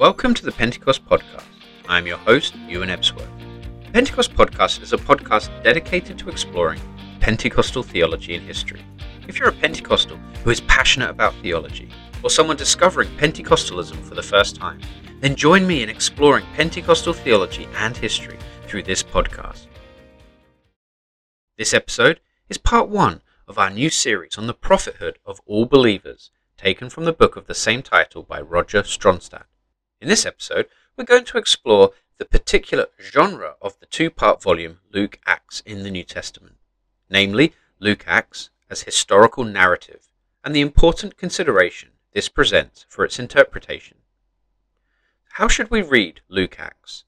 Welcome to the Pentecost Podcast. I am your host, Ewan Ebsworth. The Pentecost Podcast is a podcast dedicated to exploring Pentecostal theology and history. If you're a Pentecostal who is passionate about theology, or someone discovering Pentecostalism for the first time, then join me in exploring Pentecostal theology and history through this podcast. This episode is part one of our new series on the prophethood of all believers, taken from the book of the same title by Roger Stronstad. In this episode, we're going to explore the particular genre of the two part volume Luke Acts in the New Testament, namely Luke Acts as historical narrative, and the important consideration this presents for its interpretation. How should we read Luke Acts?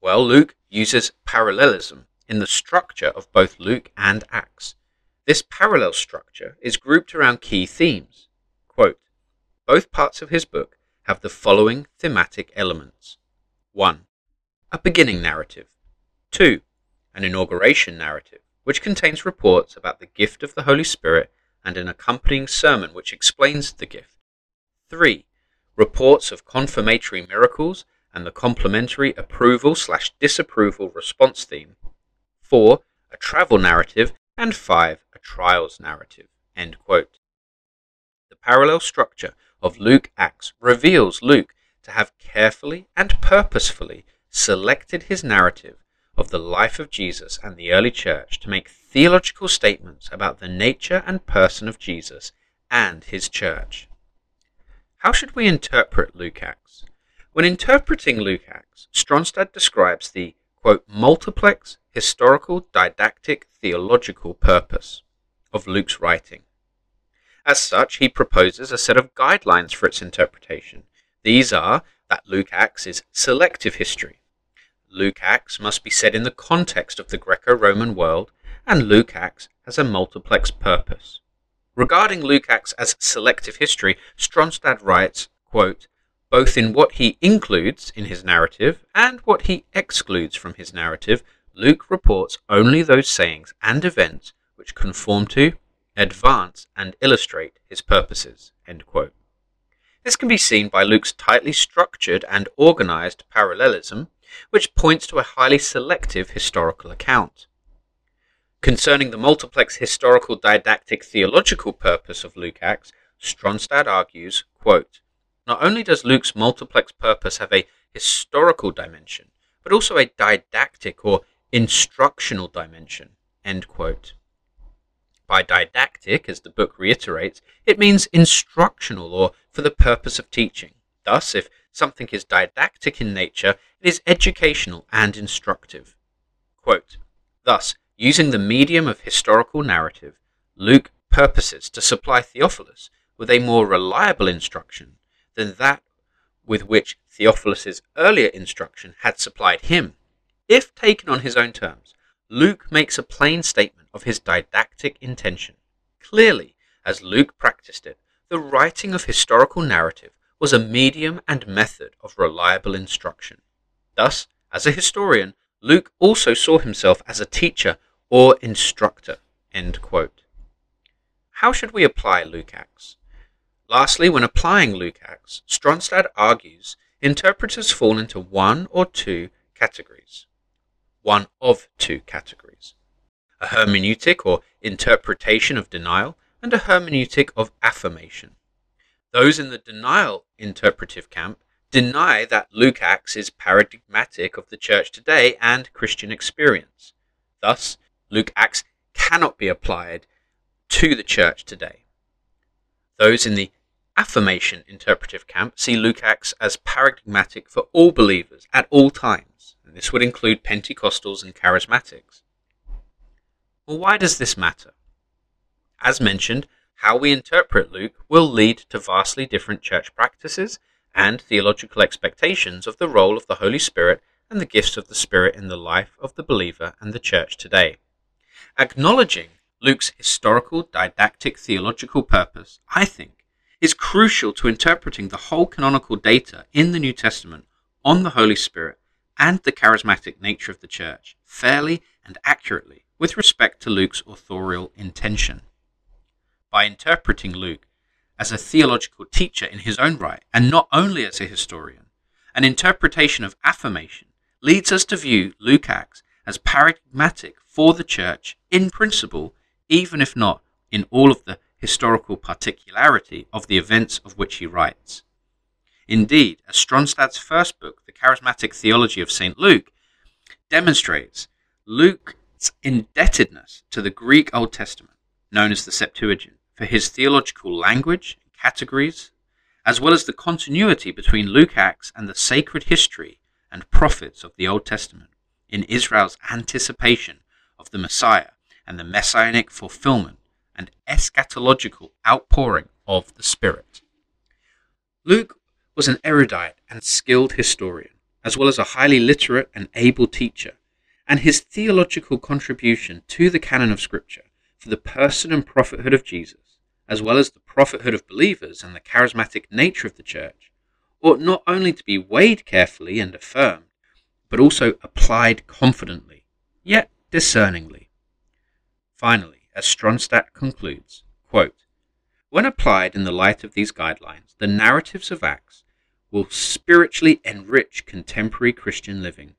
Well, Luke uses parallelism in the structure of both Luke and Acts. This parallel structure is grouped around key themes. Quote, Both parts of his book have the following thematic elements 1. A beginning narrative. 2. An inauguration narrative, which contains reports about the gift of the Holy Spirit and an accompanying sermon which explains the gift. 3. Reports of confirmatory miracles and the complementary approval slash disapproval response theme. 4. A travel narrative. And 5. A trials narrative. End quote. The parallel structure of Luke Acts reveals Luke to have carefully and purposefully selected his narrative of the life of Jesus and the early church to make theological statements about the nature and person of Jesus and his church. How should we interpret Luke Acts? When interpreting Luke Acts, Stronstad describes the quote, multiplex historical, didactic, theological purpose of Luke's writing. As such, he proposes a set of guidelines for its interpretation. These are that Luke Acts is selective history. Luke Acts must be said in the context of the Greco Roman world, and Luke Acts has a multiplex purpose. Regarding Luke Acts as selective history, Stronstad writes, quote, both in what he includes in his narrative and what he excludes from his narrative, Luke reports only those sayings and events which conform to advance and illustrate his purposes. This can be seen by Luke's tightly structured and organized parallelism, which points to a highly selective historical account. Concerning the multiplex historical didactic theological purpose of Luke Acts, Stronstad argues, quote, Not only does Luke's multiplex purpose have a historical dimension, but also a didactic or instructional dimension. End quote. By didactic, as the book reiterates, it means instructional or for the purpose of teaching. Thus, if something is didactic in nature, it is educational and instructive. Quote, Thus, using the medium of historical narrative, Luke purposes to supply Theophilus with a more reliable instruction than that with which Theophilus's earlier instruction had supplied him. If taken on his own terms, Luke makes a plain statement of his didactic intention. Clearly, as Luke practiced it, the writing of historical narrative was a medium and method of reliable instruction. Thus, as a historian, Luke also saw himself as a teacher or instructor. How should we apply Luke Acts? Lastly, when applying Luke Acts, Stronstad argues interpreters fall into one or two categories. One of two categories a hermeneutic or interpretation of denial, and a hermeneutic of affirmation. Those in the denial interpretive camp deny that Luke Acts is paradigmatic of the church today and Christian experience. Thus, Luke Acts cannot be applied to the church today. Those in the affirmation interpretive camp see Luke Acts as paradigmatic for all believers at all times, and this would include Pentecostals and charismatics. Well, why does this matter? As mentioned, how we interpret Luke will lead to vastly different church practices and theological expectations of the role of the Holy Spirit and the gifts of the Spirit in the life of the believer and the church today. Acknowledging Luke's historical, didactic, theological purpose, I think, is crucial to interpreting the whole canonical data in the New Testament on the Holy Spirit and the charismatic nature of the church fairly and accurately with respect to Luke's authorial intention. By interpreting Luke as a theological teacher in his own right, and not only as a historian, An interpretation of affirmation leads us to view Luke-Acts as paradigmatic for the church in principle, even if not in all of the historical particularity of the events of which he writes. Indeed, as Stronstad's first book, The Charismatic Theology of St. Luke, demonstrates, Luke's indebtedness to the Greek Old Testament, known as the Septuagint, for his theological language, and categories, as well as the continuity between Luke-Acts and the sacred history and prophets of the Old Testament in Israel's anticipation of the Messiah and the messianic fulfillment and eschatological outpouring of the Spirit. Luke was an erudite and skilled historian, as well as a highly literate and able teacher, and his theological contribution to the canon of Scripture for the person and prophethood of Jesus, as well as the prophethood of believers and the charismatic nature of the church, ought not only to be weighed carefully and affirmed, but also applied confidently, yet discerningly. Finally, as Stronstad concludes, quote, when applied in the light of these guidelines, the narratives of Acts will spiritually enrich contemporary Christian living.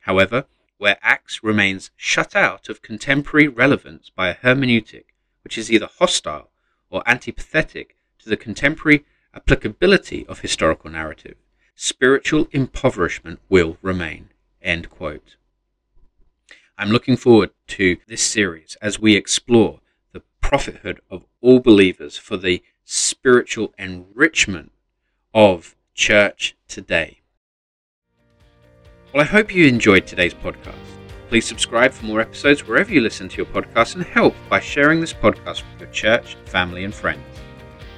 However, where Acts remains shut out of contemporary relevance by a hermeneutic which is either hostile or antipathetic to the contemporary applicability of historical narrative, spiritual impoverishment will remain. I'm looking forward to this series as we explore prophethood of all believers for the spiritual enrichment of church today. Well, I hope you enjoyed today's podcast. Please subscribe for more episodes wherever you listen to your podcast and help by sharing this podcast with your church, family, and friends.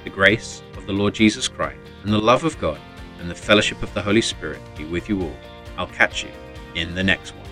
The grace of the Lord Jesus Christ and the love of God and the fellowship of the Holy Spirit be with you all. I'll catch you in the next one.